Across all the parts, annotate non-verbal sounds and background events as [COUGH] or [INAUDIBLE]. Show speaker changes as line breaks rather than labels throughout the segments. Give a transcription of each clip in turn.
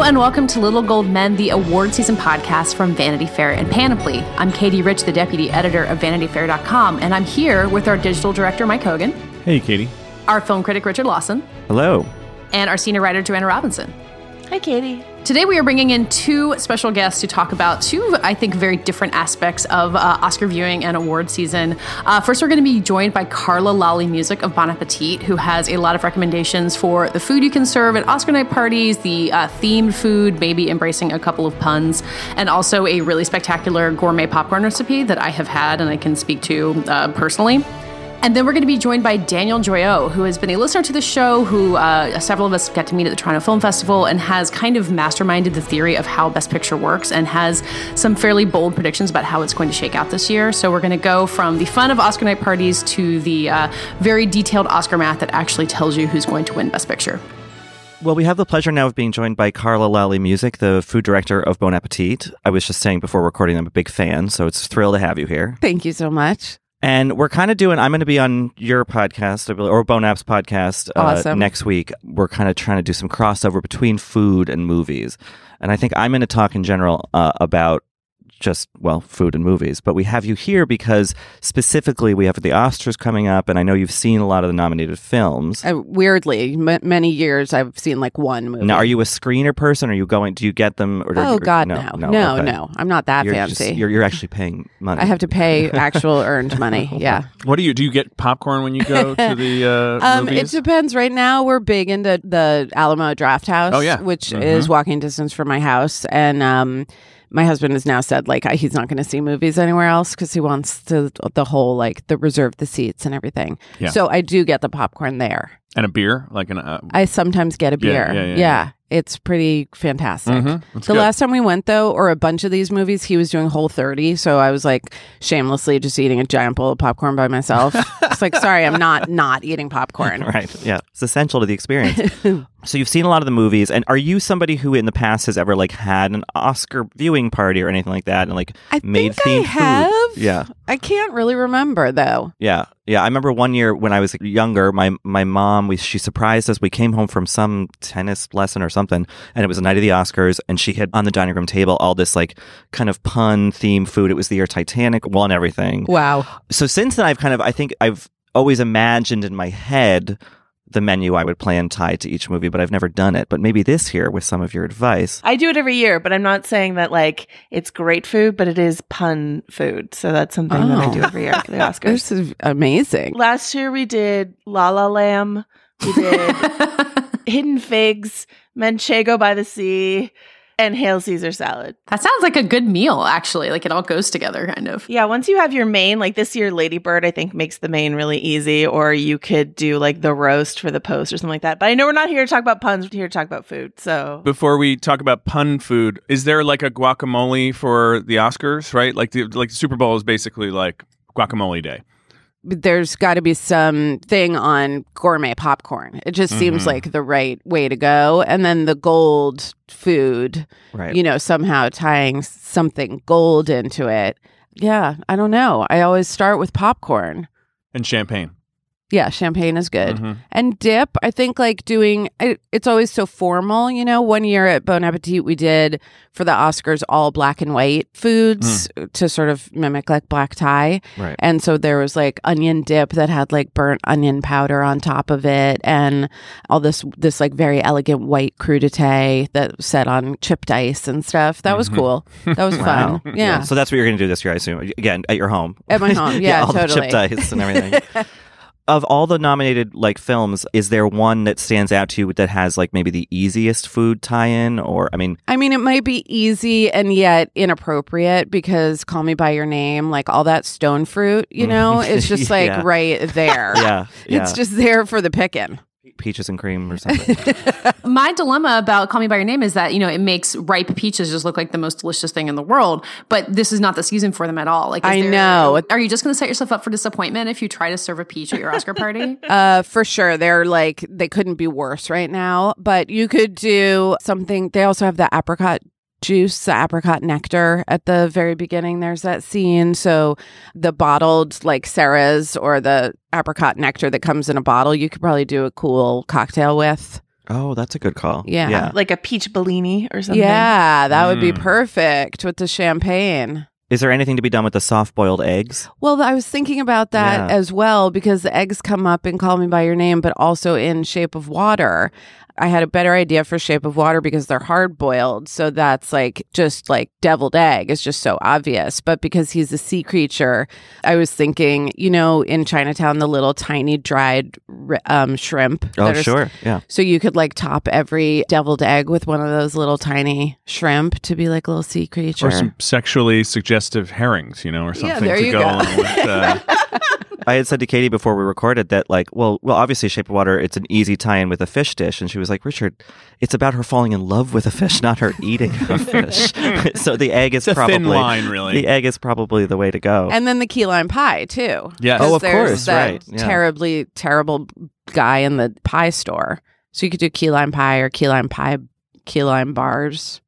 Hello and welcome to Little Gold Men, the award season podcast from Vanity Fair and Panoply. I'm Katie Rich, the deputy editor of VanityFair.com, and I'm here with our digital director, Mike Hogan,
Hey, Katie.
our film critic, Richard Lawson,
Hello.
and our senior writer, Joanna Robinson.
Hi, Katie.
Today, we are bringing in two special guests to talk about two, I think, very different aspects of uh, Oscar viewing and award season. Uh, first, we're going to be joined by Carla Lalli Music of Bon Appetit, who has a lot of recommendations for the food you can serve at Oscar night parties, the uh, themed food, maybe embracing a couple of puns, and also a really spectacular gourmet popcorn recipe that I have had and I can speak to uh, personally. And then we're going to be joined by Daniel Joyaux, who has been a listener to the show, who uh, several of us got to meet at the Toronto Film Festival, and has kind of masterminded the theory of how Best Picture works and has some fairly bold predictions about how it's going to shake out this year. So we're going to go from the fun of Oscar night parties to the uh, very detailed Oscar math that actually tells you who's going to win Best Picture.
Well, we have the pleasure now of being joined by Carla Lalli Music, the food director of Bon Appetit. I was just saying before recording, I'm a big fan, so it's a thrill to have you here.
Thank you so much.
And we're kind of doing, I'm going to be on your podcast, I believe, or Bon App's podcast uh,
Awesome.
next week. We're kind of trying to do some crossover between food and movies. And I think I'm going to talk in general uh, about just, well, food and movies. But we have you here because specifically we have the Oscars coming up, and I know you've seen a lot of the nominated films.
Uh, weirdly, m- many years I've seen like one movie.
Now, are you a screener person? Are you going? Do you get them? Or
Oh
or-
God, no, no, no,
okay.
I'm not that
You're
fancy.
just- you're, you're actually paying money.
I have to pay [LAUGHS] actual earned money. [LAUGHS] Yeah.
What do you do? You get popcorn when you go to the [LAUGHS] uh,
Um, it depends. Right now, we're big into the Alamo Draft House,
Oh, yeah.
which
Mhm.
is walking distance from my house, and um, my husband has now said like he's not going to see movies anywhere else because he wants to the whole like the reserve the seats and everything.
Yeah.
So I do get the popcorn there.
And a beer, like an. Uh,
I sometimes get a
Yeah,
beer.
yeah, yeah, yeah.
it's pretty fantastic.
mhm,
The
good.
last time we went though, or a bunch of these movies, he was doing Whole 30, so I was like shamelessly just eating a giant bowl of popcorn by myself. it's like, sorry, I'm not not eating popcorn. [LAUGHS]
Right. Yeah. It's essential to the experience. [LAUGHS] so you've seen a lot of the movies, and are you somebody who in the past has ever like had an Oscar viewing party or anything like that, and like
I
made themed
I have.
food? Yeah.
I can't really remember though.
Yeah. Yeah. I remember one year when I was younger, my my mom we she surprised us. We came home from some tennis lesson or something, and it was the night of the Oscars, and she had on the dining room table all this like kind of pun theme food. It was the year Titanic won everything.
Wow.
so since then i've kind of i think i've always imagined in my head the menu i would plan tied to each movie but i've never done it but maybe this year with some of your advice
I do it every year, but I'm not saying that like it's great food, but it is pun food. So that's something that I
Oh.
do every year for the [LAUGHS] Oscars.
This is amazing.
Last year we did La La Lamb. We did [LAUGHS] Hidden Figs, Manchego by the Sea, and Hail Caesar salad.
That sounds like a good meal, actually. Like it all goes together, kind of.
Yeah, once you have your main, like this year, Lady Bird, I think makes the main really easy, or you could do like the roast for the post or something like that. But I know we're not here to talk about puns, we're here to talk about food. So
Before we talk about pun food, is there like a guacamole for the Oscars? Right, like the like the Super Bowl is basically like guacamole day.
There's got to be some thing on gourmet popcorn. It just seems
Mhm.
like the right way to go. And then the gold food,
right
you know, somehow tying something gold into it. Yeah, I don't know. I always start with popcorn.
And champagne.
Yeah, champagne is good.
Mhm.
And dip, I think like doing it, it's always so formal. You know, one year at Bon Appetit, we did for the Oscars all black and white foods to sort of mimic like black tie.
right
And so there was like onion dip that had like burnt onion powder on top of it and all this this like very elegant white crudité that was set on chipped ice and stuff. That was
Mhm.
cool. That was [LAUGHS]
Wow.
fun. Yeah.
so that's what you're going to do this year i assume again at your home
At my [LAUGHS] home. Yeah,
all
totally.
the chipped ice and everything [LAUGHS] of all the nominated like films is there one that stands out to you that has like maybe the easiest food tie-in or i mean
I mean, it might be easy and yet inappropriate because Call Me By Your Name, like all that stone fruit, you [LAUGHS] know, it's just like
Yeah.
right there. [LAUGHS]
yeah [LAUGHS] yeah
It's just there for the picking.
Peaches and cream or something [LAUGHS]
My dilemma about Call Me By Your Name is that, you know, it makes ripe peaches just look like the most delicious thing in the world, but this is not the season for them at all. Like, is
I
there-
know.
Are you just going to set yourself up for disappointment if you try to serve a peach at your Oscar party? [LAUGHS]
Uh, for sure. They're like, they couldn't be worse right now, but you could do something. They also have the apricot juice, the apricot nectar at the very beginning. There's that scene. So the bottled like Sarah's or the apricot nectar that comes in a bottle, you could probably do a cool cocktail with.
Oh, that's a good call.
Yeah.
Yeah.
Like a peach Bellini or something.
Yeah, that would be
Mm.
perfect with the champagne.
Is there anything to be done with the soft boiled eggs?
Well, I was thinking about that
Yeah.
as well because the eggs come up in Call Me By Your Name, but also in Shape of Water. I had a better idea for Shape of Water because they're hard boiled. So that's like just like deviled egg is just so obvious. But because he's a sea creature, I was thinking, you know, in Chinatown, the little tiny dried um, shrimp.
Oh,
that are-
sure. Yeah.
So you could like top every deviled egg with one of those little tiny shrimp to be like a little sea creature.
Or some sexually suggestive herrings, you know, or something
there
to go,
go.
along with. Uh, [LAUGHS]
I had said to Katie before we recorded that, like, well, well, obviously, Shape of Water, it's an easy tie-in with a fish dish, and she was like, Richard, it's about her falling in love with a fish, not her eating a [LAUGHS] fish. [LAUGHS] so the egg is
it's a
probably
thin line, really.
the egg is probably the way to go.
And then the key lime pie too.
Yes.
Oh,
'Cause
of
there's
course,
that
right, yeah.
Terribly terrible guy in the pie store. So you could do key lime pie or key lime pie, key lime bars.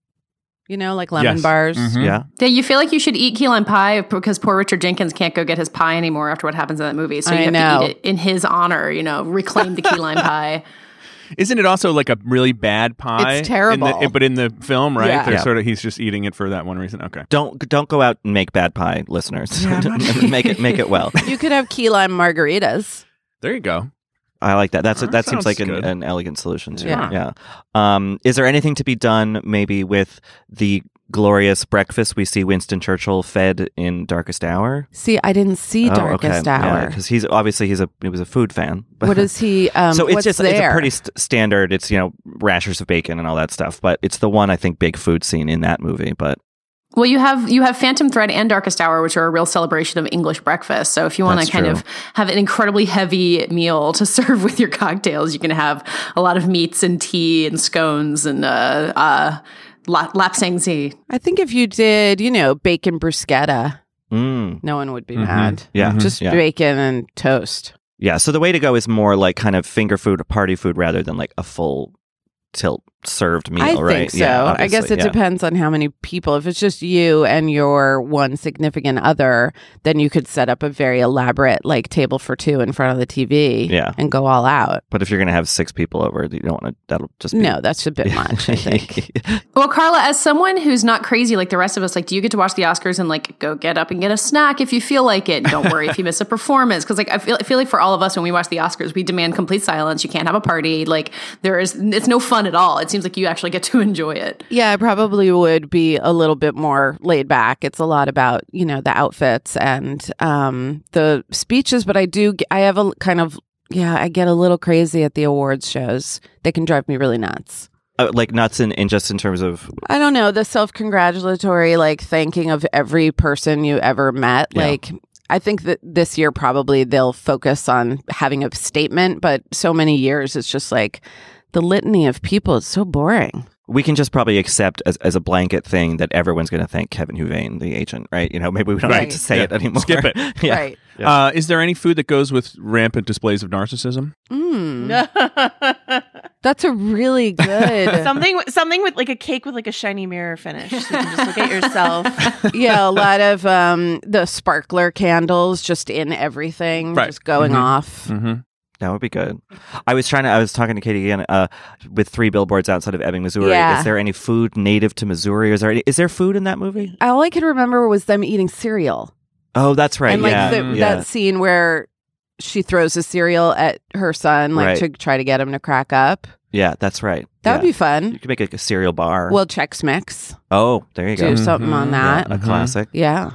You know, like lemon
Yes.
bars.
Mhm.
yeah,
Yeah, you feel like you should eat key lime pie because poor Richard Jenkins can't go get his pie anymore after what happens in that movie. So you
I
have
know.
to eat it in his honor, you know, reclaim the key lime pie. [LAUGHS]
Isn't it also like a really bad pie?
It's terrible.
In the, but in the film, right?
Yeah.
They're
Yeah.
sort of he's just eating it for that one reason. Okay.
don't don't go out and make bad pie, listeners. [LAUGHS] make it make it well. [LAUGHS]
You could have key lime margaritas.
There you go.
I like that. That's
That
that seems like an, an elegant solution too.
Yeah.
yeah. Um, is there anything to be done maybe with the glorious breakfast we see Winston Churchill fed in Darkest Hour?
See, I didn't see
Oh,
Darkest Hour.
because he's obviously he's a he was a food fan. [LAUGHS]
What is he? Um,
so it's
what's
just
there?
it's a pretty st- standard. It's you know rashers of bacon and all that stuff, but it's the one I think big food scene in that movie. But
Well, you have you have Phantom Thread and Darkest Hour, which are a real celebration of English breakfast. So if you want to kind
true.
of have an incredibly heavy meal to [LAUGHS] serve with your cocktails, you can have a lot of meats and tea and scones and uh, uh, la- lapsang
I think if you did, you know, bacon bruschetta,
mm,
no one would be
Mhm.
mad.
yeah,
Mhm.
Just
yeah.
bacon and toast.
yeah. So the way to go is more like kind of finger food, party food, rather than like a full tilt served meal.
I
right?
think so.
Yeah,
I guess it
yeah.
depends on how many people. If it's just you and your one significant other, then you could set up a very elaborate like table for two in front of the TV
Yeah.
and go all out.
But if you're gonna have six people over, you don't want to. That'll just be
No, that's a bit much, I think. [LAUGHS]
Well, Carla, as someone who's not crazy like the rest of us, like, do you get to watch the Oscars and like go get up and get a snack if you feel like it? Don't worry if you miss a performance, because like I feel, I feel like for all of us when we watch the Oscars, we demand complete silence. You can't have a party. Like there is, it's no fun at all. It seems like you actually get to [LAUGHS] enjoy it.
Yeah, I probably would be a little bit more laid back. It's a lot about, you know, the outfits and um, the speeches, but I do, I have a kind of, yeah, I get a little crazy at the awards shows. They can drive me really nuts.
uh, like nuts in, in just in terms of
I don't know, the self congratulatory, like thanking of every person you ever met.
Yeah.
Like, I think that this year probably they'll focus on having a statement, but so many years it's just like the litany of people. It's so boring.
we can just probably accept as, as a blanket thing that everyone's going to thank Kevin Huvane, the agent, right? You know, maybe we don't
Right.
need to say
Yeah.
it anymore.
Skip it. [LAUGHS]
yeah.
Right.
Yeah.
Uh, is there any food that goes with rampant displays of narcissism?
Mm, [LAUGHS] that's a really good. [LAUGHS]
something something with like a cake with like a shiny mirror finish. So you can just look at yourself.
yeah, a lot of um the sparkler candles just in everything,
Right.
just going
Mhm.
off.
Mm-hmm.
That would be good. I was trying to. I was talking to Katie again. Uh, with three billboards outside of Ebbing, Missouri.
Yeah.
Is there any food native to Missouri? Is there any, is there food in that movie?
All I could remember was them eating cereal.
Oh, that's right.
and like
yeah,
the,
yeah.
that scene where she throws the cereal at her son, like
Right.
to try to get him to crack up.
yeah, that's right.
That
yeah.
would be fun.
You could make like a cereal bar.
Well, Chex Mix,
oh, there you go.
do something on
Mhm.
Yeah,
that.
a
Mhm.
classic.
Yeah.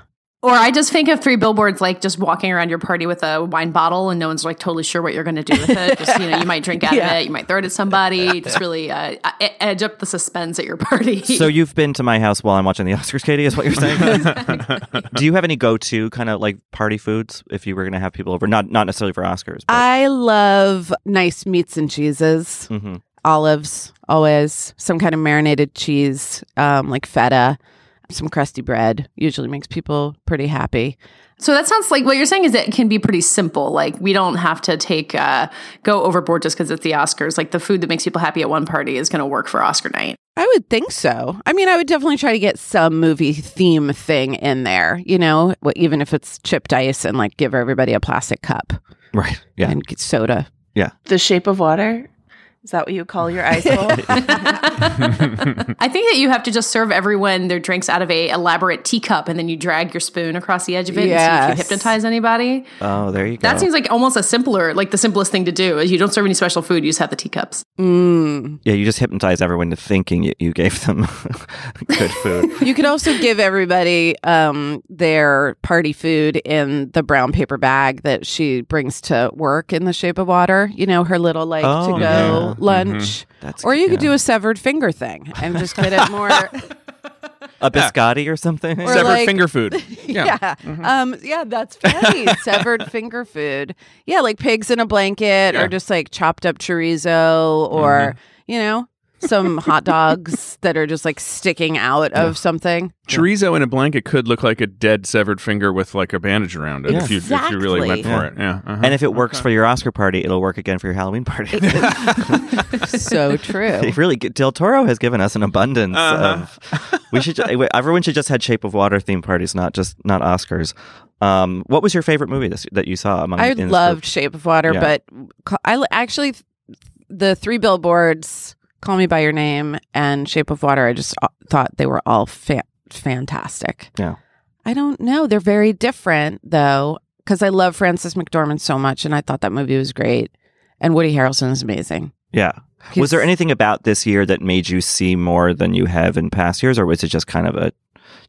Or I just think of three billboards like just walking around your party with a wine bottle and no one's like totally sure what you're going to do with it. Just, you know, you might drink out
Yeah.
of it, you might throw it at somebody, just really uh, edge up the suspense at your party.
So you've been to my house while I'm watching the Oscars, Katie, is what you're saying? [LAUGHS] Do you have any go-to kind of like party foods if you were going to have people over? Not not necessarily for Oscars, but
I love nice meats and cheeses.
Mhm.
Olives, always. Some kind of marinated cheese, um, like feta. Some crusty bread usually makes people pretty happy.
So that sounds like what you're saying is it can be pretty simple. Like we don't have to take uh, go overboard just because it's the Oscars. Like the food that makes people happy at one party is going to work for Oscar night.
I would think so. I mean, I would definitely try to get some movie theme thing in there, you know, even if it's chipped ice and like give everybody a plastic cup
right, yeah,
and get soda. Yeah.
The Shape of Water. Is that what you call your ice bowl? [LAUGHS]
I think that you have to just serve everyone their drinks out of a elaborate teacup, and then you drag your spoon across the edge of it and see if
Yes.
you hypnotize anybody.
Oh, there you go.
That seems like almost a simpler, like the simplest thing to do. Is you don't serve any special food; you just have the teacups.
Mm.
yeah, you just hypnotize everyone to thinking you, you gave them [LAUGHS] good food.
You could also give everybody um, their party food in the brown paper bag that she brings to work in the shape of water. You know, her little like
Oh,
to go
yeah. Mm-hmm.
lunch.
That's
Or you could do a severed finger thing and just get it more. [LAUGHS]
a biscotti or something.
Or
Severed
like-
finger food. [LAUGHS]
yeah. Mm-hmm. Um, yeah, that's funny. [LAUGHS] Severed finger food. Yeah, like pigs in a blanket
Yeah.
or just like chopped up chorizo or, mm-hmm. you know, some hot dogs that are just like sticking out of something.
Chorizo in a blanket could look like a dead severed finger with like a bandage around it if you if you really went
Exactly.
for it. Yeah. uh-huh.
and if it works for your Oscar party, it'll work again for your Halloween party. [LAUGHS]
so true. [LAUGHS]
really, Del Toro has given us an abundance
Uh-huh.
of. We should. ju- [LAUGHS] Everyone should just had Shape of Water theme parties, not just not Oscars. Um, what was your favorite movie this, that you saw? Among
I loved
group?
Shape of Water,
Yeah.
but I actually the three billboards, Call Me by Your Name and Shape of Water. I just uh, thought they were all fa- fantastic.
Yeah.
I don't know. They're very different though, because I love Frances McDormand so much, and I thought that movie was great. And Woody Harrelson is amazing.
Yeah. was there anything about this year that made you see more than you have in past years, or was it just kind of a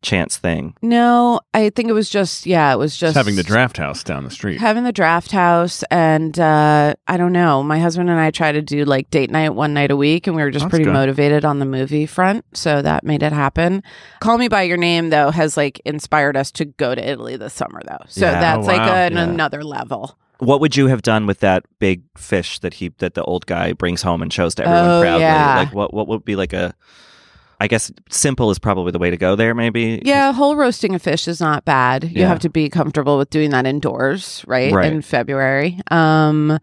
chance thing?
No, I think it was just yeah, it was just
Just having the draft house down the street.
having the draft house and uh i don't know my husband and i try to do like date night one night a week and we were just
That's
pretty
good.
motivated on the movie front so that made it happen call me by your name though has like inspired us to go to italy this summer though so
Yeah.
that's
Oh,
like
wow.
an,
Yeah.
another level
What would you have done with that big fish that he that the old guy brings home and shows to everyone
Oh,
proudly?
yeah.
Like what what would be like a I guess simple is probably the way to go there maybe.
yeah whole roasting a fish is not bad you
Yeah.
have to be comfortable with doing that indoors right,
Right.
in february um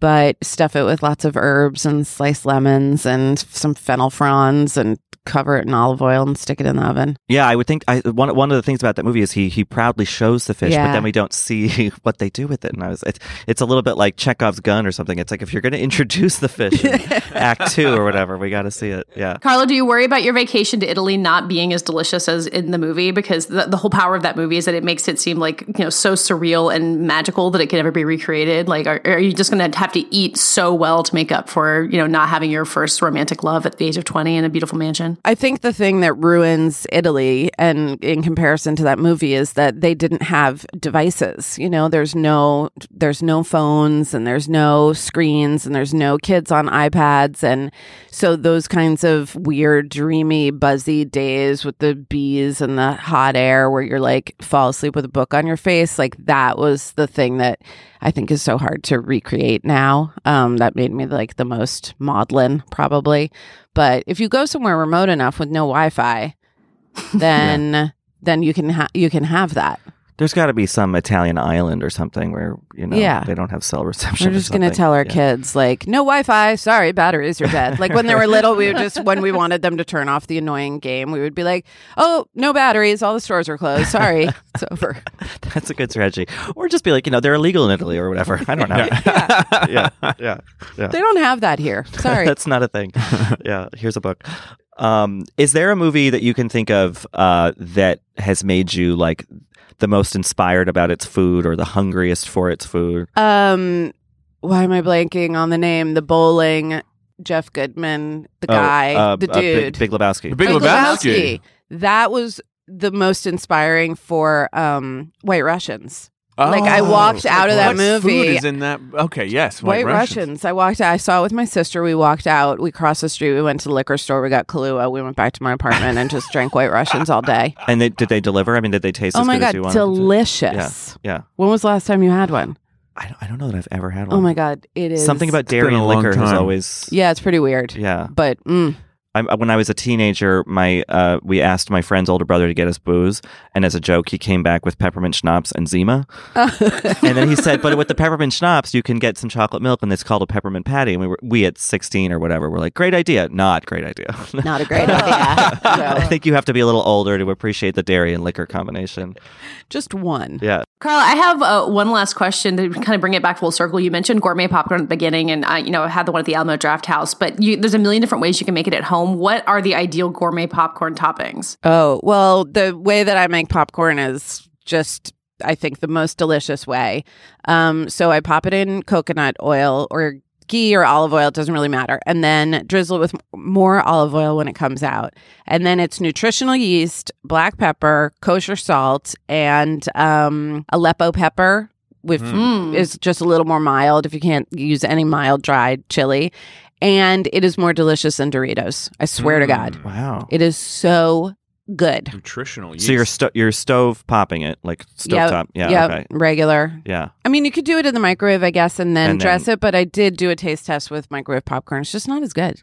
but stuff it with lots of herbs and sliced lemons and some fennel fronds and cover it in olive oil and stick it in the oven
Yeah, I would think I one one of the things about that movie is he he proudly shows the fish, but then we don't see [LAUGHS] what they do with it. And I was it's, it's a little bit like Chekhov's gun or something. It's like if you're going [LAUGHS] to introduce the fish in [LAUGHS] Act Two or whatever, we got to see it. Yeah.
Carla, do you worry about your vacation to Italy not being as delicious as in the movie? Because the, the whole power of that movie is that it makes it seem like you know so surreal and magical that it can never be recreated. Like, are, are you just going to have to eat so well to make up for you know not having your first romantic love at the age of twenty in a beautiful mansion?
I think the thing that ruins Italy and in comparison to that movie is that they didn't have devices. You know, there's no there's no phones and there's no screens and there's no kids on iPads and so those kinds of weird dreamy buzzy days with the bees and the hot air where you're like fall asleep with a book on your face like that was the thing that I think is so hard to recreate now. Um, that made me like the most maudlin, probably. But if you go somewhere remote enough with no Wi-Fi, [LAUGHS] then then you can ha- you can have that.
There's got to be some Italian island or something where you know
Yeah.
they don't have cell reception.
We're just gonna tell our
Yeah.
kids like no Wi-Fi. Sorry, batteries are dead. Like when they were little, we would just when we [LAUGHS] wanted them to turn off the annoying game, we would be like, oh, no batteries. All the stores are closed. Sorry, [LAUGHS] it's over.
That's a good strategy. Or just be like, you know, they're illegal in Italy or whatever. I don't know. yeah, [LAUGHS] yeah, yeah.
They don't have that here. Sorry.
That's not a thing. yeah, here's a book. Um, is there a movie that you can think of uh, that has made you like the most inspired about its food or the hungriest for its food?
Um, why am I blanking on the name? The bowling, Jeff Goodman, the
Oh,
guy,
uh,
the
uh, Big-
dude,
Big, Lebowski.
The Big
Big
Lebowski.
That was the most inspiring for um, White Russians. Like, I walked out of that
what
movie-
Food is in that? Okay, yes,
White,
White,
Russians. I walked out. I saw it with my sister. We walked out. We crossed the street. We went to the liquor store. We got Kahlua. We went back to my apartment and just drank White Russians all day. [LAUGHS]
And they, did they deliver? I mean, did they taste
oh
as
my
good as
god,
you wanted? them to?
delicious!
Yeah. yeah.
When was the last time you had one?
I don't, I don't know that I've ever had one.
Oh my god, it is
Something about dairy and liquor has
time.
always.
Yeah, it's pretty weird.
Yeah.
But mm,
I, when I was a teenager, my uh, we asked my friend's older brother to get us booze, and as a joke, he came back with peppermint schnapps and Zima. and then he said, "But [LAUGHS] with the peppermint schnapps, you can get some chocolate milk, and it's called a peppermint patty." And we were we at sixteen or whatever, we're like, "Great idea, not great idea." [LAUGHS]
Not a great idea. [LAUGHS]
I think you have to be a little older to appreciate the dairy and liquor combination.
Just one.
Yeah.
Carla, I have uh, one last question to kind of bring it back full circle. You mentioned gourmet popcorn at the beginning, and I, you know, had the one at the Alamo Draft House, but you, there's a million different ways you can make it at home. What are the ideal gourmet popcorn toppings?
Oh, well, the way that I make popcorn is just, I think, the most delicious way. Um, so I pop it in coconut oil or ghee or olive oil, it doesn't really matter. And then drizzle it with more olive oil when it comes out. And then it's nutritional yeast, black pepper, kosher salt, and um, Aleppo pepper. With
Mm.
is just a little more mild if you can't use any mild dried chili, and it is more delicious than Doritos. I swear to God,
Wow.
it is so good.
Nutritional.
So you're
yeast.
sto- you're stove popping it like stove
Yep.
top. Yeah.
Yep,
Okay.
regular.
Yeah.
I mean, you could do it in the microwave, I guess, and then
And
dress
then-
it. But I did do a taste test with microwave popcorn. It's just not as good.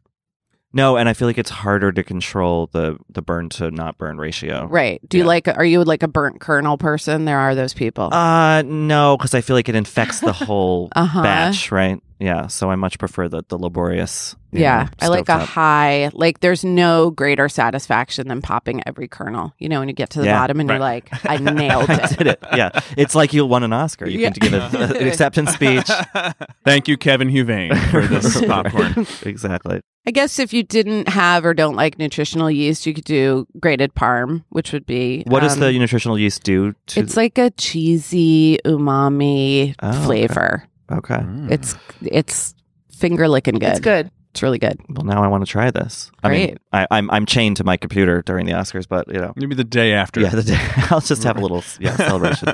No, and I feel like it's harder to control the the burn to not burn ratio.
Right? Do you
Yeah.
like? Are you like a burnt kernel person? There are those people.
Uh no, because I feel like it infects the [LAUGHS] whole
Uh-huh.
batch, right? Yeah. So I much prefer the the laborious.
yeah,
know,
I like a
stovetop.
high. Like, there's no greater satisfaction than popping every kernel. You know, when you get to the
Yeah,
bottom and you're like, I nailed [LAUGHS]
I
it.
did it. Yeah, it's like you won an Oscar. You
Yeah.
can give a, an acceptance speech. [LAUGHS]
Thank you, Kevin Huvane, for this [LAUGHS] popcorn.
exactly.
I guess if you didn't have or don't like nutritional yeast, you could do grated parm, which would be
What does
um,
the nutritional yeast do to?
It's like a cheesy umami
Oh, okay.
Flavor.
okay.
It's it's finger licking good.
It's good.
It's really good.
Well, now I want to try this. I mean,
Great.
I, I'm I'm chained to my computer during the Oscars, but you know.
Maybe the day after.
Yeah, the day. [LAUGHS] I'll just have a little yeah [LAUGHS] celebration.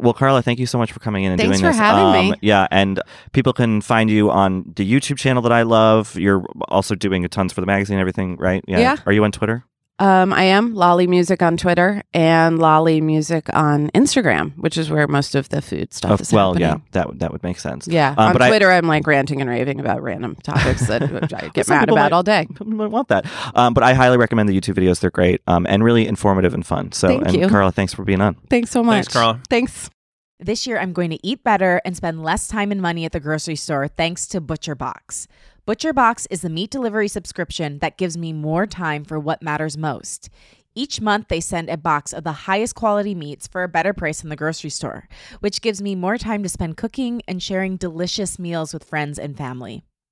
well, Carla, thank you so much for coming in and
Thanks
doing
for
this. Um,
having me.
Yeah, and people can find you on the YouTube channel that I love. You're also doing tons for the magazine, and everything, right?
Yeah.
Are you on Twitter?
Um, I am Lalli Music on Twitter and Lalli Music on Instagram, which is where most of the food stuff
Of-
is
well,
happening.
yeah, that would that would make sense.
Yeah,
Um,
on
but
Twitter, I, am like ranting and raving about random topics that [LAUGHS] I get mad about
might-
all day.
People might want that. Um, but I highly recommend the YouTube videos. They're great um, and really informative and fun. So,
Thank
and
you.
Carla, thanks for being on.
Thanks so much,
Thanks, Carla.
Thanks.
This year, I'm going to eat better and spend less time and money at the grocery store thanks to Butcher Box. Butcher Box is the meat delivery subscription that gives me more time for what matters most. Each month, they send a box of the highest quality meats for a better price in the grocery store, which gives me more time to spend cooking and sharing delicious meals with friends and family.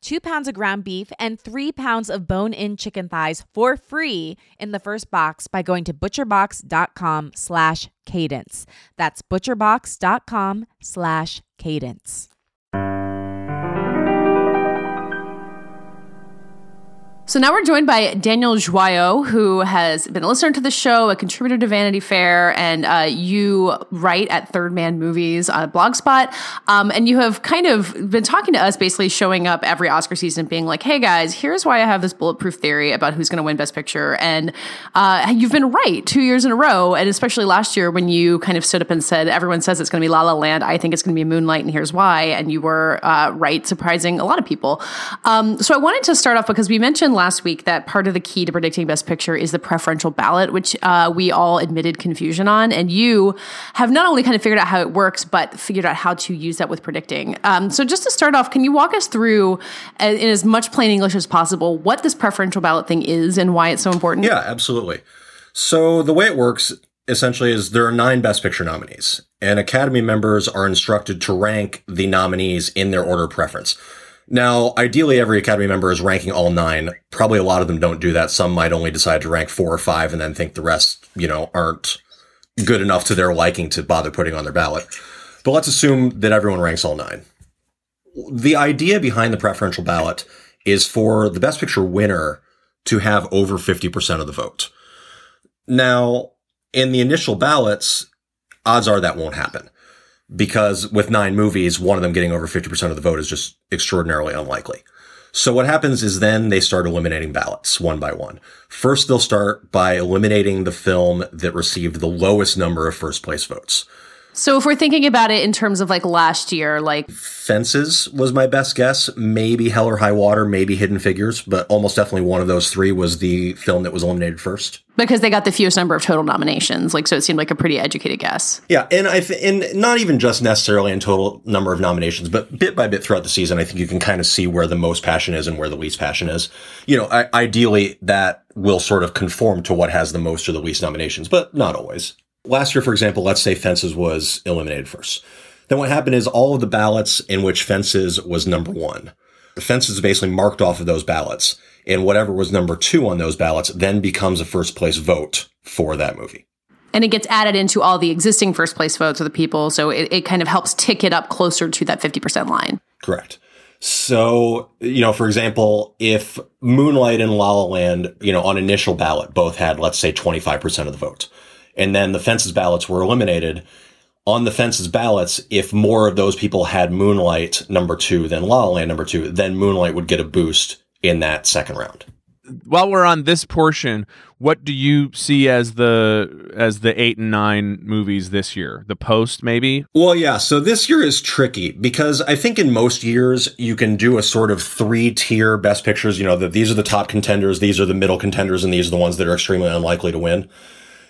two pounds of ground beef, and three pounds of bone-in chicken thighs for free in the first box by going to butcherbox.com slash cadence. That's butcherbox.com slash cadence.
So now we're joined by Daniel Joyaux, who has been a listener to the show, a contributor to Vanity Fair, and uh, you write at Third Man Movies on Blogspot. Um, and you have kind of been talking to us, basically showing up every Oscar season, being like, "Hey guys, here's why I have this bulletproof theory about who's going to win Best Picture." And uh, you've been right two years in a row, and especially last year when you kind of stood up and said, "Everyone says it's going to be La La Land. I think it's going to be Moonlight, and here's why." And you were uh, right, surprising a lot of people. Um, so I wanted to start off because we mentioned last week that part of the key to predicting Best Picture is the preferential ballot, which uh, we all admitted confusion on. And you have not only kind of figured out how it works, but figured out how to use that with predicting. Um, so just to start off, can you walk us through, uh, in as much plain English as possible, what this preferential ballot thing is and why it's so important?
Yeah, absolutely. So the way it works essentially is there are nine Best Picture nominees, and Academy members are instructed to rank the nominees in their order of preference. Now, ideally, every Academy member is ranking all nine. Probably a lot of them don't do that. Some might only decide to rank four or five and then think the rest, you know, aren't good enough to their liking to bother putting on their ballot. But let's assume that everyone ranks all nine. The idea behind the preferential ballot is for the Best Picture winner to have over 50% of the vote. Now, in the initial ballots, odds are that won't happen because with nine movies, one of them getting over 50% of the vote is just extraordinarily unlikely. So what happens is then they start eliminating ballots one by one. First, they'll start by eliminating the film that received the lowest number of first place votes.
So if we're thinking about it in terms of like last year, like
Fences was my best guess. Maybe Hell or High Water, maybe Hidden Figures, but almost definitely one of those three was the film that was eliminated first.
because they got the fewest number of total nominations, like so it seemed like a pretty educated guess.
Yeah, and I th- and not even just necessarily in total number of nominations, but bit by bit throughout the season, I think you can kind of see where the most passion is and where the least passion is. You know, I- ideally that will sort of conform to what has the most or the least nominations, but not always. Last year, for example, let's say Fences was eliminated first. Then what happened is all of the ballots in which Fences was number one, the Fences is basically marked off of those ballots, and whatever was number two on those ballots then becomes a first place vote for that movie.
And it gets added into all the existing first place votes of the people, so it, it kind of helps tick it up closer to that 50% line.
Correct. So, you know, for example, if Moonlight and La La Land, you know, on initial ballot both had, let's say, 25% of the vote, and then the fences ballots were eliminated, on the fences ballots, if more of those people had Moonlight number two than La La Land number two, then Moonlight would get a boost in that second round.
While we're on this portion, what do you see as the as the eight and nine movies this year? The post, maybe.
Well, yeah. So this year is tricky because I think in most years you can do a sort of three tier best pictures. You know, that these are the top contenders, these are the middle contenders, and these are the ones that are extremely unlikely to win.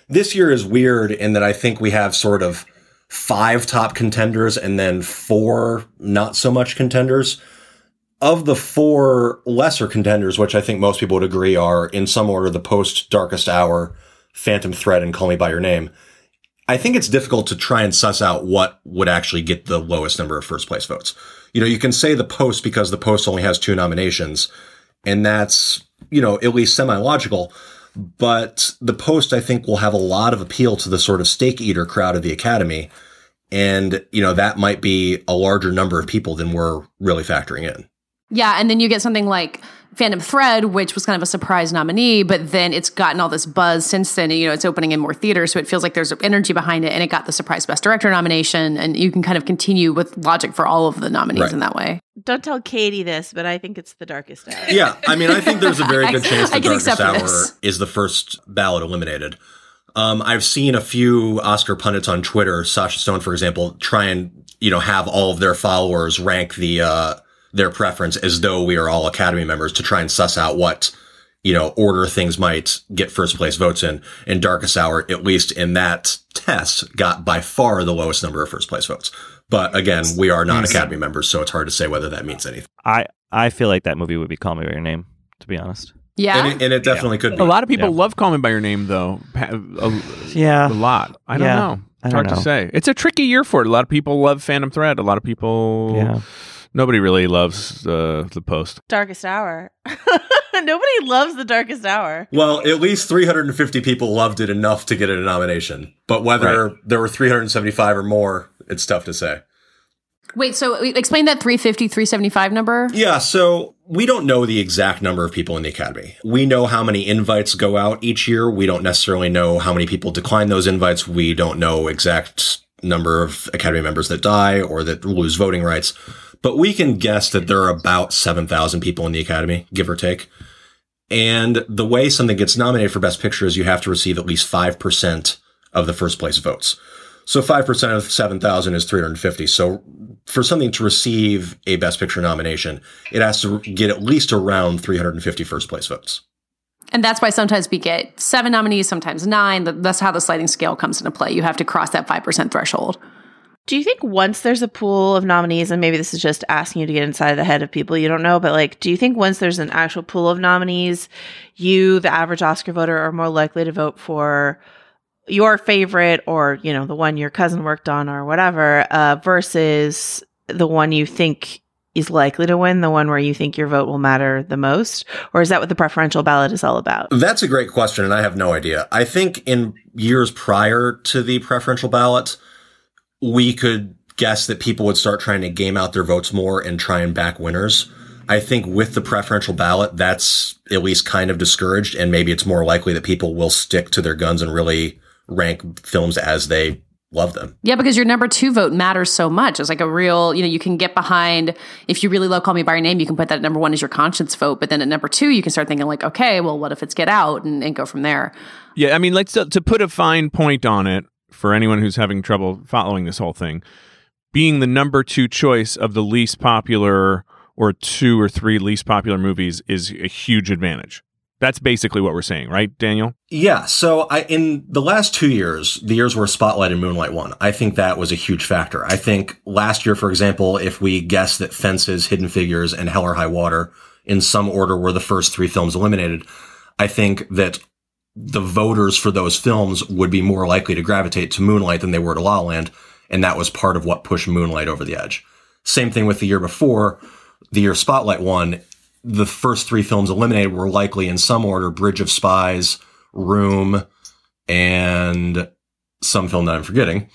This year is weird in that I think we have sort of five top contenders and then four not so much contenders. Of the four lesser contenders, which I think most people would agree are in some order the post Darkest Hour, Phantom Thread, and Call Me By Your Name, I think it's difficult to try and suss out what would actually get the lowest number of first place votes. You know, you can say the post because the post only has two nominations, and that's, you know, at least semi logical. But the post, I think, will have a lot of appeal to the sort of steak eater crowd of the Academy. And, you know, that might be a larger number of people than we're really factoring in.
Yeah, and then you get something like Phantom Thread, which was kind of a surprise nominee, but then it's gotten all this buzz since then. And, you know, it's opening in more theaters, so it feels like there's energy behind it, and it got the surprise Best Director nomination, and you can kind of continue with logic for all of the nominees
Right.
in that way.
Don't tell Katie this, but I think it's the darkest hour.
Yeah, I mean, I think there's a very [LAUGHS] good chance
the
Darkest Hour
this.
is the first ballot eliminated. Um, I've seen a few Oscar pundits on Twitter, Sasha Stone, for example, try and you know have all of their followers rank the uh, their preference as though we are all Academy members to try and suss out what you know order things might get first place votes in. And Darkest Hour, at least in that test, got by far the lowest number of first place votes. But again, we are not Academy members, so it's hard to say whether that means anything.
I I feel like that movie would be Call Me by Your Name. To be honest.
Yeah.
And, it, and it definitely could be.
A lot of people
Yeah.
love Call Me by Your Name, though. Pa- A,
Yeah.
a lot. I don't
Yeah.
know.
I
It's
don't
hard to say. It's a tricky year for it. A lot of people love Phantom Thread. A lot of people.
Yeah.
Nobody really loves uh, the post.
Darkest hour. [LAUGHS] Nobody loves the darkest hour.
Well, at least 350 people loved it enough to get it a nomination. But whether there were 375 or more, it's tough to say.
Wait, so explain that 350, 375 number.
Yeah, so we don't know the exact number of people in the Academy. We know how many invites go out each year. We don't necessarily know how many people decline those invites. We don't know exact number of Academy members that die or that lose voting rights. But we can guess that there are about 7,000 people in the Academy, give or take. And the way something gets nominated for Best Picture is you have to receive at least 5% of the first place votes. So 5% of 7,000 is 350. So for something to receive a Best Picture nomination, it has to get at least around 350 first place votes.
And that's why sometimes we get seven nominees, sometimes nine. That's how the sliding scale comes into play. You have to cross that 5% threshold.
Do you think once there's a pool of nominees, and maybe this is just asking you to get inside the head of people you don't know, but like, do you think once there's an actual pool of nominees, you, the average Oscar voter, are more likely to vote for your favorite or, you know, the one your cousin worked on or whatever, uh, versus the one you think is likely to win, the one where you think your vote will matter the most? Or is that what the preferential ballot is all about?
That's a great question, and I have no idea. I think in years prior to the preferential ballot, we could guess that people would start trying to game out their votes more and try and back winners. I think with the preferential ballot, that's at least kind of discouraged, and maybe it's more likely that people will stick to their guns and really rank films as they love them.
Yeah, because your number two vote matters so much. It's like a real, you know, you can get behind, if you really love Call Me By Your Name, you can put that at number one as your conscience vote. But then at number two, you can start thinking, like, okay, well, what if it's Get Out and, and go from there?
Yeah, I mean, let's to, to put a fine point on it for anyone who's having trouble following this whole thing. Being the number two choice of the least popular or two or three least popular movies is a huge advantage. That's basically what we're saying, right, Daniel?
Yeah. So I, in the last two years, the years where Spotlight and Moonlight won, I think that was a huge factor. I think last year, for example, if we guess that Fences, Hidden Figures, and Hell or High Water in some order were the first three films eliminated, I think that the voters for those films would be more likely to gravitate to Moonlight than they were to La La Land. And that was part of what pushed Moonlight over the edge. Same thing with the year before the year Spotlight won, the first three films eliminated were likely in some order Bridge of Spies, Room, and some film that I'm forgetting.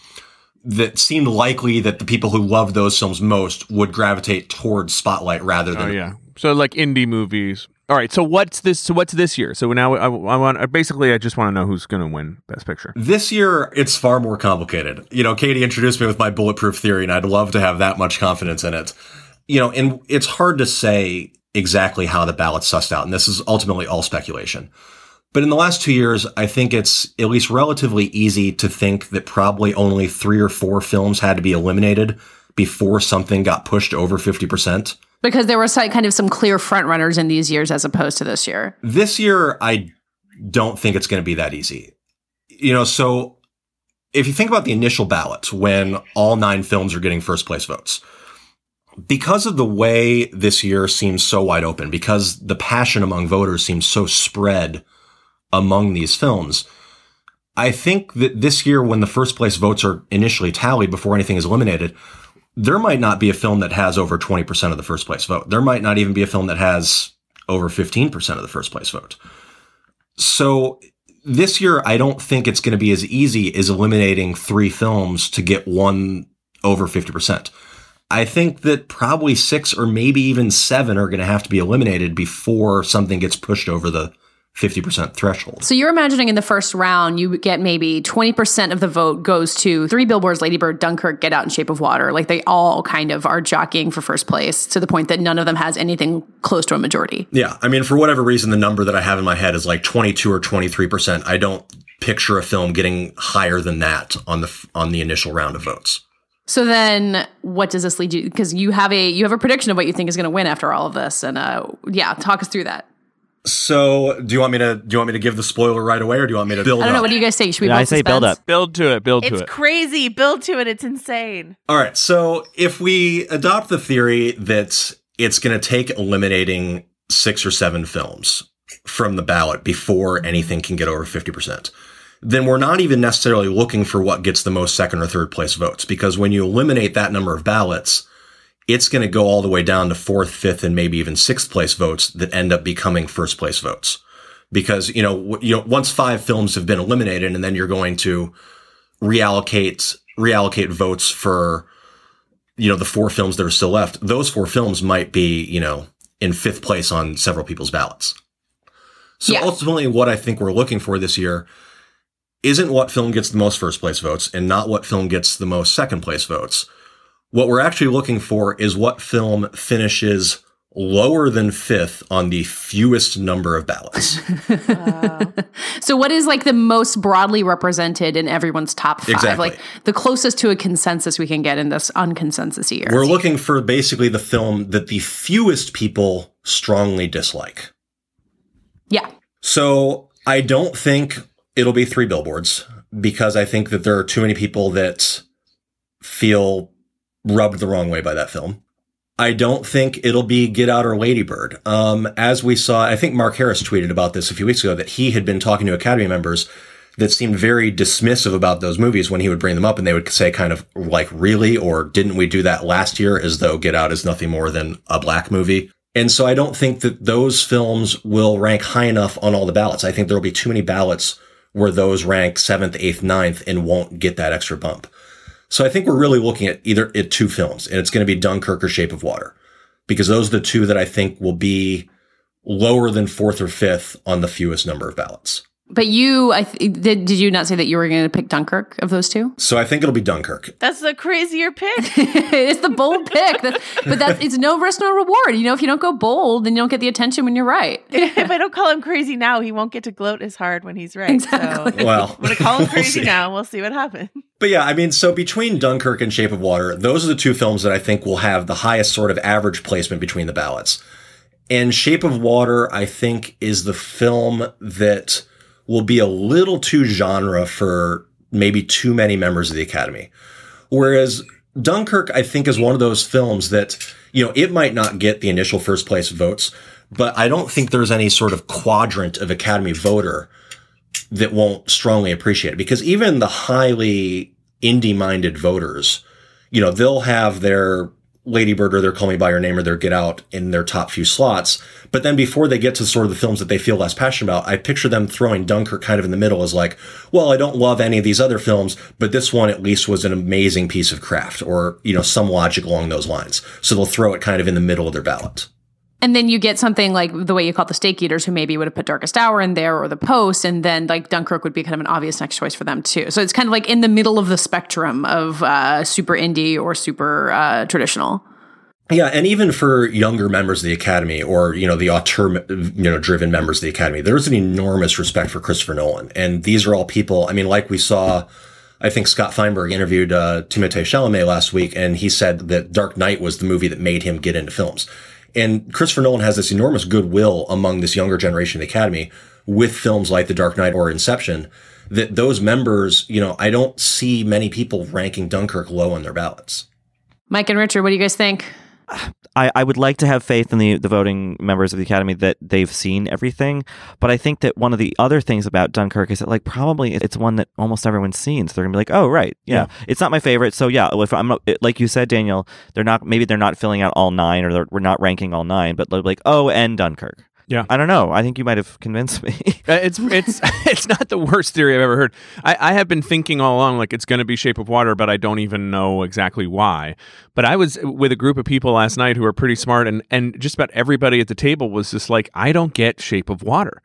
That seemed likely that the people who loved those films most would gravitate towards Spotlight rather oh, than.
Oh yeah, so like indie movies. All right, so what's this? So what's this year? So now I, I want basically I just want to know who's going to win Best Picture.
This year it's far more complicated. You know, Katie introduced me with my bulletproof theory, and I'd love to have that much confidence in it you know, and it's hard to say exactly how the ballot's sussed out. And this is ultimately all speculation. But in the last two years, I think it's at least relatively easy to think that probably only three or four films had to be eliminated before something got pushed over 50%.
Because there were kind of some clear frontrunners in these years as opposed to this year.
This year, I don't think it's going to be that easy. You know, so if you think about the initial ballots when all nine films are getting first place votes, because of the way this year seems so wide open, because the passion among voters seems so spread among these films, I think that this year, when the first place votes are initially tallied before anything is eliminated, there might not be a film that has over 20% of the first place vote. There might not even be a film that has over 15% of the first place vote. So this year, I don't think it's going to be as easy as eliminating three films to get one over 50%. I think that probably six or maybe even seven are going to have to be eliminated before something gets pushed over the 50% threshold.
So you're imagining in the first round, you get maybe 20% of the vote goes to Three Billboards, Lady Bird, Dunkirk, Get Out, and Shape of Water. Like they all kind of are jockeying for first place to the point that none of them has anything close to a majority.
Yeah. I mean, for whatever reason, the number that I have in my head is like 22 or 23%. I don't picture a film getting higher than that on the on the initial round of votes.
So then, what does this lead you? Because you have a you have a prediction of what you think is going to win after all of this, and uh, yeah, talk us through that.
So, do you want me to do you want me to give the spoiler right away, or do you want me to build?
I don't
up?
know. What do you guys say? Should we?
Yeah,
build
I say
suspense?
build up.
Build to it. Build to it.
It's
it.
crazy. Build to it. It's insane.
All right. So, if we adopt the theory that it's going to take eliminating six or seven films from the ballot before anything can get over fifty percent, then we're not even necessarily looking for what gets the most second or third place votes because when you eliminate that number of ballots, it's going to go all the way down to fourth, fifth, and maybe even sixth place votes that end up becoming first place votes. Because, you know, w- you know, once five films have been eliminated and then you're going to reallocate, reallocate votes for, you know, the four films that are still left, those four films might be, you know, in fifth place on several people's ballots. So
Yeah.
ultimately what I think we're looking for this year isn't what film gets the most first place votes and not what film gets the most second place votes. What we're actually looking for is what film finishes lower than fifth on the fewest number of ballots. [LAUGHS]
So, what is like the most broadly represented in everyone's top five?
Exactly.
Like the closest to a consensus we can get in this unconsensus year.
we're looking for basically the film that the fewest people strongly dislike.
yeah.
So I don't think it'll be three billboards because I think that there are too many people that feel rubbed the wrong way by that film. I don't think it'll be Get Out or Ladybird. Um, as we saw, I think Mark Harris tweeted about this a few weeks ago that he had been talking to Academy members that seemed very dismissive about those movies when he would bring them up and they would say kind of like, really? Or didn't we do that last year as though Get Out is nothing more than a black movie? And so I don't think that those films will rank high enough on all the ballots. I think there will be too many ballots where those rank seventh, eighth, ninth and won't get that extra bump. So I think we're really looking at either at two films and it's going to be Dunkirk or Shape of Water because those are the two that I think will be lower than fourth or fifth on the fewest number of ballots.
But you, I th- did. Did you not say that you were going to pick Dunkirk of those two?
So I think it'll be Dunkirk.
That's the crazier pick. [LAUGHS]
it's the bold pick, That's- but that's it's no risk, no reward. You know, if you don't go bold, then you don't get the attention when you're right. [LAUGHS]
if I don't call him crazy now, he won't get to gloat as hard when he's right.
Exactly.
So
Well,
I'm gonna call him [LAUGHS]
we'll
crazy
see.
now. We'll see what happens.
But yeah, I mean, so between Dunkirk and Shape of Water, those are the two films that I think will have the highest sort of average placement between the ballots. And Shape of Water, I think, is the film that will be a little too genre for maybe too many members of the Academy. Whereas Dunkirk, I think, is one of those films that, you know, it might not get the initial first place votes, but I don't think there's any sort of quadrant of Academy voter that won't strongly appreciate it because even the highly indie minded voters, you know, they'll have their Lady Bird or their Call Me By Your Name or their Get Out in their top few slots. But then before they get to sort of the films that they feel less passionate about, I picture them throwing Dunkirk kind of in the middle as like, well, I don't love any of these other films, but this one at least was an amazing piece of craft or, you know, some logic along those lines. So they'll throw it kind of in the middle of their ballot.
And then you get something like the way you call the Steak Eaters, who maybe would have put Darkest Hour in there or The Post, and then like Dunkirk would be kind of an obvious next choice for them too. So it's kind of like in the middle of the spectrum of uh, super indie or super uh, traditional.
Yeah, and even for younger members of the Academy or, you know, the auteur, you know, driven members of the Academy, there's an enormous respect for Christopher Nolan. And these are all people, I mean, like we saw, I think Scott Feinberg interviewed uh, Timothée Chalamet last week, and he said that Dark Knight was the movie that made him get into films. And Christopher Nolan has this enormous goodwill among this younger generation of the Academy with films like The Dark Knight or Inception that those members, you know, I don't see many people ranking Dunkirk low on their ballots.
Mike and Richard, what do you guys think?
I, I would like to have faith in the, the voting members of the Academy that they've seen everything. But I think that one of the other things about Dunkirk is that, like, probably it's one that almost everyone's seen. So they're going to be like, oh, right. Yeah. It's not my favorite. So, yeah, if I'm like you said, Daniel, they're not, maybe they're not filling out all nine or they're, we're not ranking all nine, but like, oh, and Dunkirk.
Yeah.
I don't know. I think you might have convinced me. [LAUGHS]
Uh, it's it's [LAUGHS] [LAUGHS] it's not the worst theory I've ever heard. I, I have been thinking all along like it's going to be Shape of Water, but I don't even know exactly why. But I was with a group of people last night who are pretty smart, and and just about everybody at the table was just like, I don't get Shape of Water,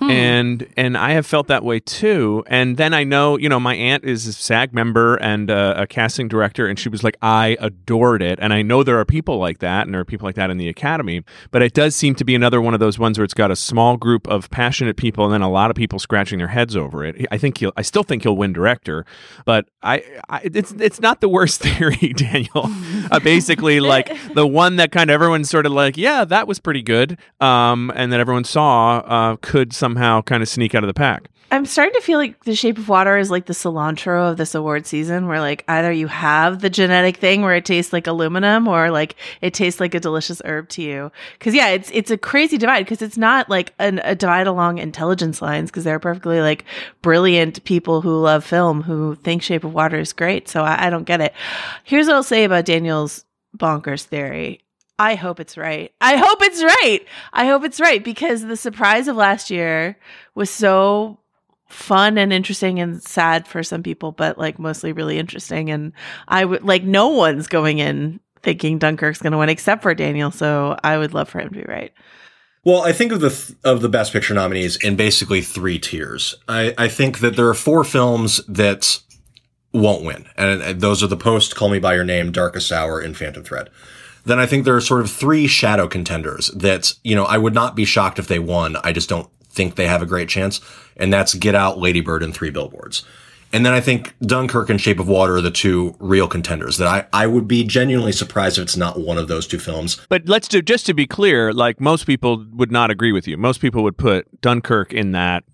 and and I have felt that way too. And then I know, you know, my aunt is a SAG member and uh, a casting director, and she was like, I adored it, and I know there are people like that, and there are people like that in the Academy, but it does seem to be another one of those ones where it's got a small group of passionate people and then a lot of people scratching their heads over it. I think he'll. I still think he'll win director, but I, I it's it's not the worst [LAUGHS] theory, Daniel. uh, basically, [LAUGHS] like the one that kind of everyone's sort of like, yeah, that was pretty good, um, and that everyone saw uh, could somehow kind of sneak out of the pack.
I'm starting to feel like The Shape of Water is like the cilantro of this award season, where like either you have the genetic thing where it tastes like aluminum, or like it tastes like a delicious herb to you. Because yeah, it's it's a crazy divide because it's not like an, a divide along intelligence lines because there are perfectly like brilliant people who love film who think Shape of Water is great. So I, I don't get it. Here's what I'll say about Daniel's bonkers theory. I hope it's right. I hope it's right. I hope it's right because the surprise of last year was so fun and interesting and sad for some people, but like mostly really interesting. And I would like no one's going in thinking Dunkirk's going to win except for Daniel. So I would love for him to be right.
Well, I think of the th- of the best picture nominees in basically three tiers. I, I think that there are four films that won't win, and, and those are The Post, Call Me by Your Name, Darkest Hour, and Phantom Thread. Then I think there are sort of three shadow contenders that you know I would not be shocked if they won. I just don't think they have a great chance, and that's Get Out, Lady Bird, and Three Billboards. And then I think Dunkirk and Shape of Water are the two real contenders that I, I would be genuinely surprised if it's not one of those two films.
But let's do just to be clear, like most people would not agree with you. Most people would put Dunkirk in that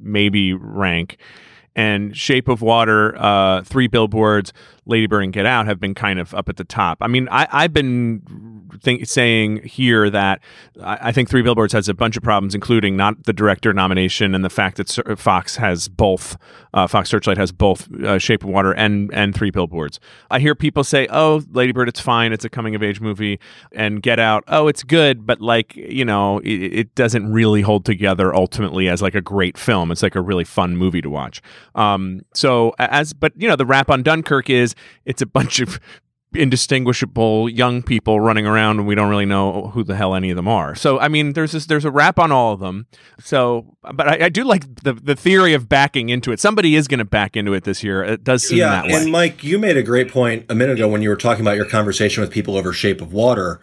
maybe rank. And Shape of Water, uh, Three Billboards, Lady Bird, and Get Out have been kind of up at the top. I mean, I, I've been think saying here that I, I think Three Billboards has a bunch of problems, including not the director nomination and the fact that Fox has both. Uh, Fox Searchlight has both uh, Shape of Water and and Three Billboards. I hear people say, "Oh, Lady Bird, it's fine. It's a coming of age movie," and Get Out, "Oh, it's good, but like you know, it, it doesn't really hold together ultimately as like a great film. It's like a really fun movie to watch." Um, so as but you know, the rap on Dunkirk is it's a bunch of indistinguishable young people running around and we don't really know who the hell any of them are. So I mean there's this there's a rap on all of them. So but I, I do like the the theory of backing into it. Somebody is gonna back into it this year. It does seem
yeah,
that way.
and Mike, you made a great point a minute ago when you were talking about your conversation with people over Shape of Water.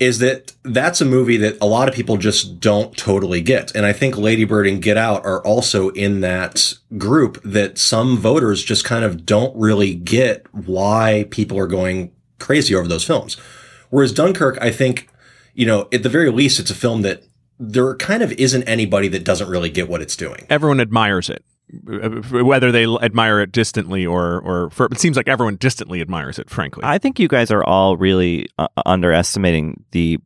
Is that that's a movie that a lot of people just don't totally get, and I think Lady Bird and Get Out are also in that group that some voters just kind of don't really get why people are going crazy over those films. Whereas Dunkirk, I think, you know, at the very least, it's a film that there kind of isn't anybody that doesn't really get what it's doing.
Everyone admires it. Whether they admire it distantly or, or for, it seems like everyone distantly admires it, frankly.
I think you guys are all really uh, underestimating the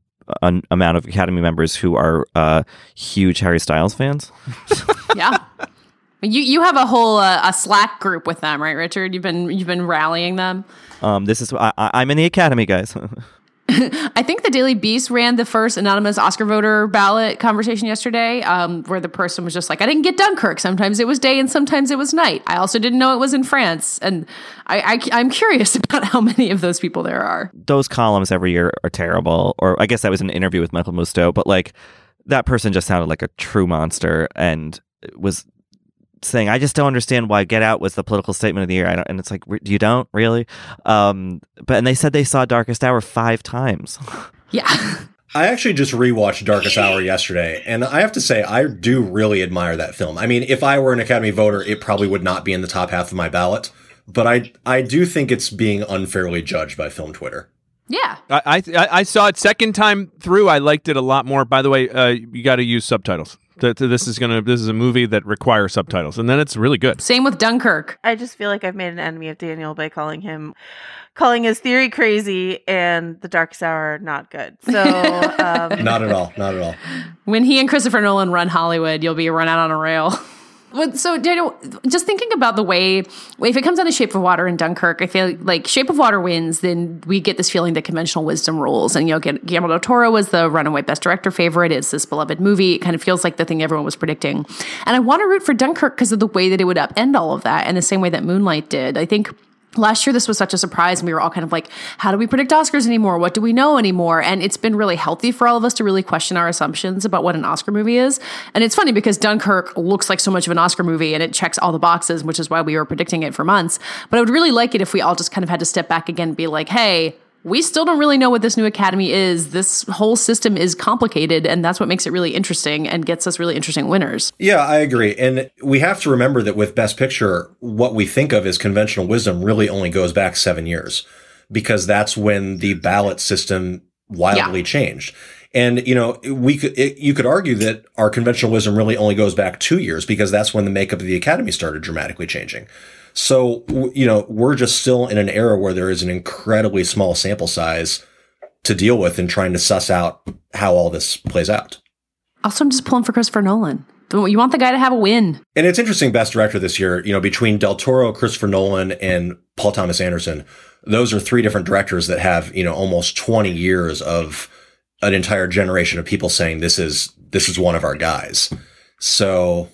uh, amount of Academy members who are uh, huge Harry Styles fans. [LAUGHS]
yeah. You you have a whole uh, a Slack group with them, right, Richard? You've been you've been rallying them.
Um, this is I, I'm in the Academy, guys. [LAUGHS] [LAUGHS]
I think the Daily Beast ran the first anonymous Oscar voter ballot conversation yesterday, um, where the person was just like, "I didn't get Dunkirk. Sometimes it was day and sometimes it was night. I also didn't know it was in France." And I, I I'm curious [LAUGHS] about how many of those people there are.
Those columns every year are terrible. Or I guess that was an interview with Michael Musto, but like that person just sounded like a true monster and was saying, "I just don't understand why Get Out was the political statement of the year." and it's like, you don't really. Um, but and they said they saw Darkest Hour five times. [LAUGHS]
Yeah.
I actually just rewatched Darkest Hour [LAUGHS] yesterday, and I have to say, I do really admire that film. I mean, if I were an Academy voter, it probably would not be in the top half of my ballot, but I I do think it's being unfairly judged by film Twitter.
Yeah.
I, I I saw it second time through. I liked it a lot more. By the way, uh, you got to use subtitles. This is gonna. This is a movie that requires subtitles, and then it's really good.
Same with Dunkirk.
I just feel like I've made an enemy of Daniel by calling him, calling his theory crazy and the Darkest Hour not good. So [LAUGHS] um,
not at all. Not at all.
When he and Christopher Nolan run Hollywood, you'll be run out on a rail. [LAUGHS] So, Daniel, just thinking about the way, if it comes down to Shape of Water and Dunkirk, I feel like Shape of Water wins, then we get this feeling that conventional wisdom rules. And, you know, Guillermo del Toro was the runaway best director favorite. It's this beloved movie. It kind of feels like the thing everyone was predicting. And I want to root for Dunkirk because of the way that it would upend all of that in the same way that Moonlight did. I think last year this was such a surprise and we were all kind of like how do we predict oscars anymore? What do we know anymore? And it's been really healthy for all of us to really question our assumptions about what an oscar movie is. And it's funny because dunkirk looks like so much of an oscar movie and it checks all the boxes which is why we were predicting it for months. But i would really like it if we all just kind of had to step back again and be like hey we still don't really know what this new academy is. This whole system is complicated, and that's what makes it really interesting and gets us really interesting winners.
Yeah, I agree. And we have to remember that with Best Picture, what we think of as conventional wisdom really only goes back seven years because that's when the ballot system wildly yeah. changed. And you know, we could it, you could argue that our conventional wisdom really only goes back two years because that's when the makeup of the academy started dramatically changing. So, you know, we're just still in an era where there is an incredibly small sample size to deal with in trying to suss out how all this plays out.
Also, I'm just pulling for Christopher Nolan. You want the guy to have a win.
And it's interesting, best director this year, you know, between Del Toro, Christopher Nolan, and Paul Thomas Anderson, those are three different directors that have, you know, almost 20 years of an entire generation of people saying this is this is one of our guys. So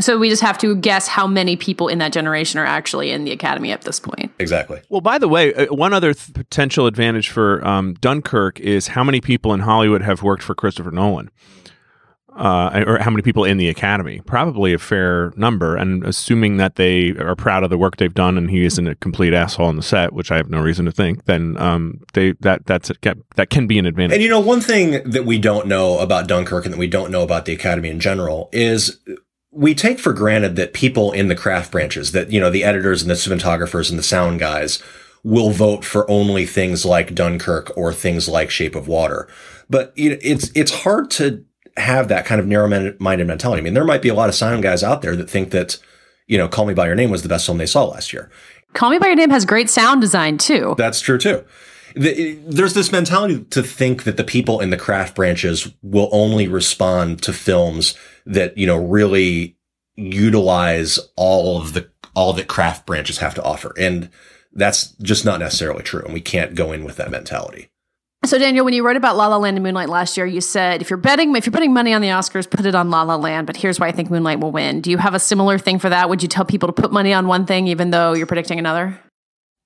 so we just have to guess how many people in that generation are actually in the academy at this point.
Exactly.
Well, by the way, uh, one other th- potential advantage for um, Dunkirk is how many people in Hollywood have worked for Christopher Nolan. Uh, or how many people in the academy? Probably a fair number, and assuming that they are proud of the work they've done, and he isn't a complete asshole on the set, which I have no reason to think, then um, they that that's a, that can be an advantage.
And you know, one thing that we don't know about Dunkirk, and that we don't know about the academy in general, is we take for granted that people in the craft branches, that, you know, the editors and the cinematographers and the sound guys will vote for only things like Dunkirk or things like Shape of Water. But it's, it's hard to have that kind of narrow minded mentality. I mean, there might be a lot of sound guys out there that think that, you know, Call Me By Your Name was the best film they saw last year.
Call Me By Your Name has great sound design too.
That's true too. The, there's this mentality to think that the people in the craft branches will only respond to films that, you know, really utilize all of the, all that craft branches have to offer. And that's just not necessarily true. And we can't go in with that mentality.
So Daniel, when you wrote about La La Land and Moonlight last year, you said if you're betting, if you're putting money on the Oscars, put it on La La Land. But here's why I think Moonlight will win. Do you have a similar thing for that? Would you tell people to put money on one thing even though you're predicting another?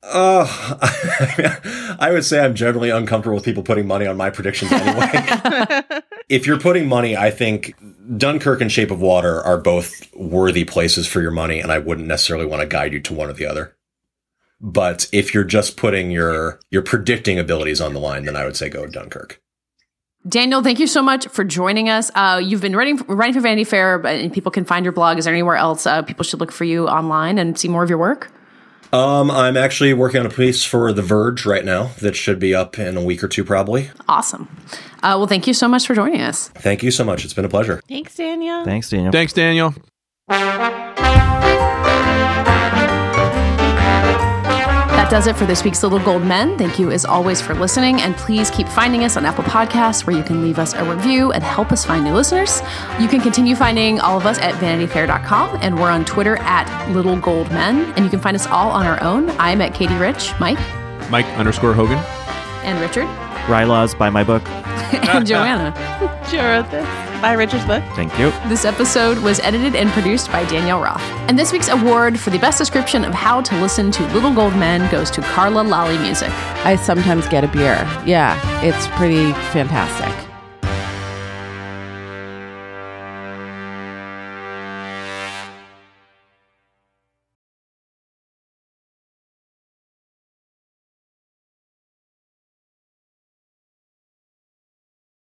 Uh, [LAUGHS] I would say I'm generally uncomfortable with people putting money on my predictions anyway. [LAUGHS] if you're putting money, I think Dunkirk and Shape of Water are both worthy places for your money, and I wouldn't necessarily want to guide you to one or the other. But if you're just putting your your predicting abilities on the line, then I would say go Dunkirk.
Daniel, thank you so much for joining us. Uh, you've been writing writing for Vanity Fair, but and people can find your blog. Is there anywhere else uh, people should look for you online and see more of your work?
Um, I'm actually working on a piece for The Verge right now that should be up in a week or two, probably.
Awesome. Uh, well, thank you so much for joining us.
Thank you so much. It's been a pleasure.
Thanks, Daniel.
Thanks, Daniel.
Thanks, Daniel.
That does it for this week's Little Gold Men. Thank you as always for listening, and please keep finding us on Apple Podcasts where you can leave us a review and help us find new listeners. You can continue finding all of us at vanityfair.com, and we're on Twitter at Little Gold Men, and you can find us all on our own. I'm at Katie Rich, Mike,
Mike underscore Hogan.
and Richard,
Rylaws, buy my book. [LAUGHS]
and Joanna. [LAUGHS]
She wrote this. Buy Richard's book.
Thank you.
This episode was edited and produced by Danielle Roth. And this week's award for the best description of how to listen to Little Gold Men goes to Carla Lalli Music.
I sometimes get a beer. Yeah, it's pretty fantastic.